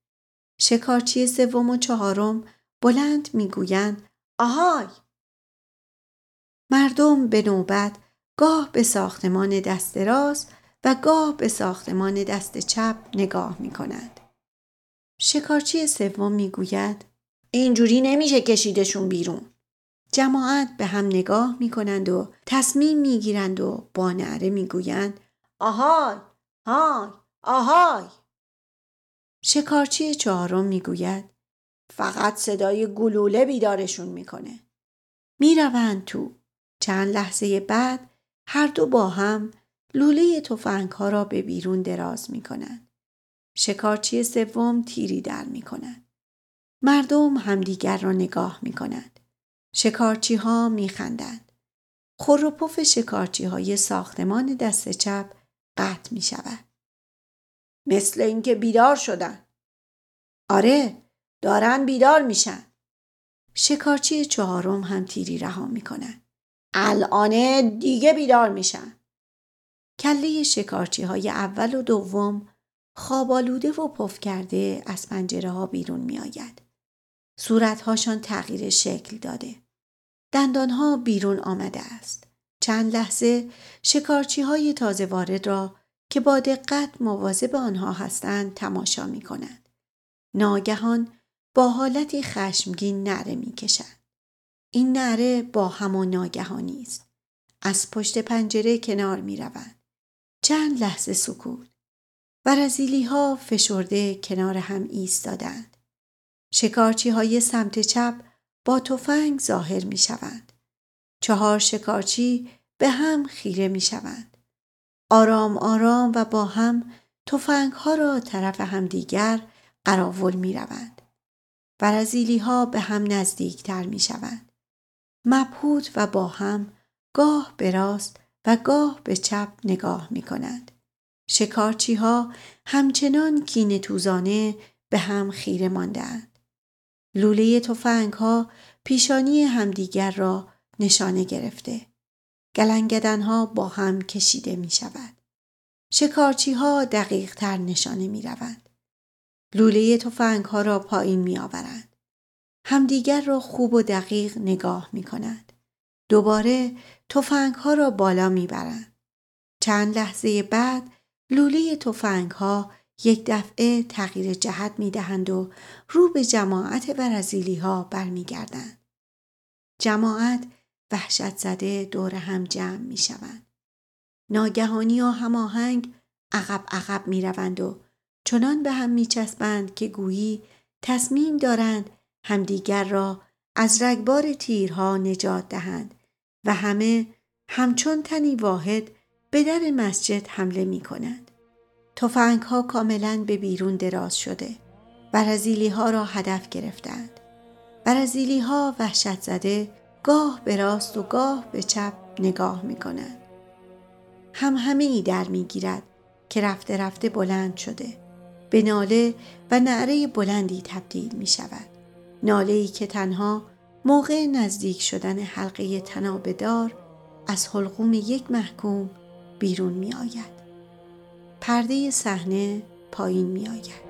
شکارچی سوم و چهارم بلند می‌گویند آهای مردم به نوبت گاه به ساختمان دست راست و گاه به ساختمان دست چپ نگاه می کنند. شکارچی سوم می گوید اینجوری نمیشه کشیدشون بیرون. جماعت به هم نگاه می کنند و تصمیم می گیرند و با نعره می گویند آهای های آهای شکارچی چهارم می گوید فقط صدای گلوله بیدارشون می‌کنه. می‌روند تو. چند لحظه بعد هر دو با هم لوله تفنگ ها را به بیرون دراز می کنند. شکارچی سوم تیری در می کند. مردم همدیگر را نگاه می کنند. شکارچی ها می خندند. خور شکارچی های ساختمان دست چپ قطع می شود. مثل اینکه بیدار شدن. آره دارن بیدار میشن. شکارچی چهارم هم تیری رها می‌کنن. الانه دیگه بیدار میشن. کله شکارچی های اول و دوم خوابالوده و پف کرده از پنجره ها بیرون می آید. صورتهاشان تغییر شکل داده. دندانها بیرون آمده است. چند لحظه شکارچی های تازه وارد را که با دقت مواظب آنها هستند تماشا می کنند. ناگهان با حالتی خشمگین نره می کشند. این نره با همان ناگهانی است. از پشت پنجره کنار می روند. چند لحظه سکوت. برزیلی ها فشرده کنار هم ایستادند. شکارچی های سمت چپ با تفنگ ظاهر می شوند. چهار شکارچی به هم خیره می شوند. آرام آرام و با هم تفنگ ها را طرف همدیگر قراول می روند. برزیلی ها به هم نزدیکتر می شوند. مبهوت و با هم گاه به راست و گاه به چپ نگاه می کنند. شکارچی ها همچنان کین توزانه به هم خیره ماندهاند. لوله تفنگ ها پیشانی همدیگر را نشانه گرفته. گلنگدن ها با هم کشیده می شود. شکارچی ها دقیق تر نشانه می روند. لوله تفنگ ها را پایین می آورند. همدیگر را خوب و دقیق نگاه می کنند. دوباره تفنگ ها را بالا می برند. چند لحظه بعد لوله تفنگ ها یک دفعه تغییر جهت می دهند و رو به جماعت برزیلی ها برمیگردند. جماعت وحشت زده دور هم جمع می شوند. ناگهانی و هماهنگ عقب عقب می روند و چنان به هم می چسبند که گویی تصمیم دارند همدیگر را از رگبار تیرها نجات دهند و همه همچون تنی واحد به در مسجد حمله می کنند. توفنگ ها کاملا به بیرون دراز شده. برزیلی ها را هدف گرفتند. برزیلی ها وحشت زده گاه به راست و گاه به چپ نگاه می کنند. هم همه ای در می گیرد که رفته رفته بلند شده. به ناله و نعره بلندی تبدیل می شود. ناله ای که تنها موقع نزدیک شدن حلقه تنابدار از حلقوم یک محکوم بیرون می آید. پرده صحنه پایین می آید.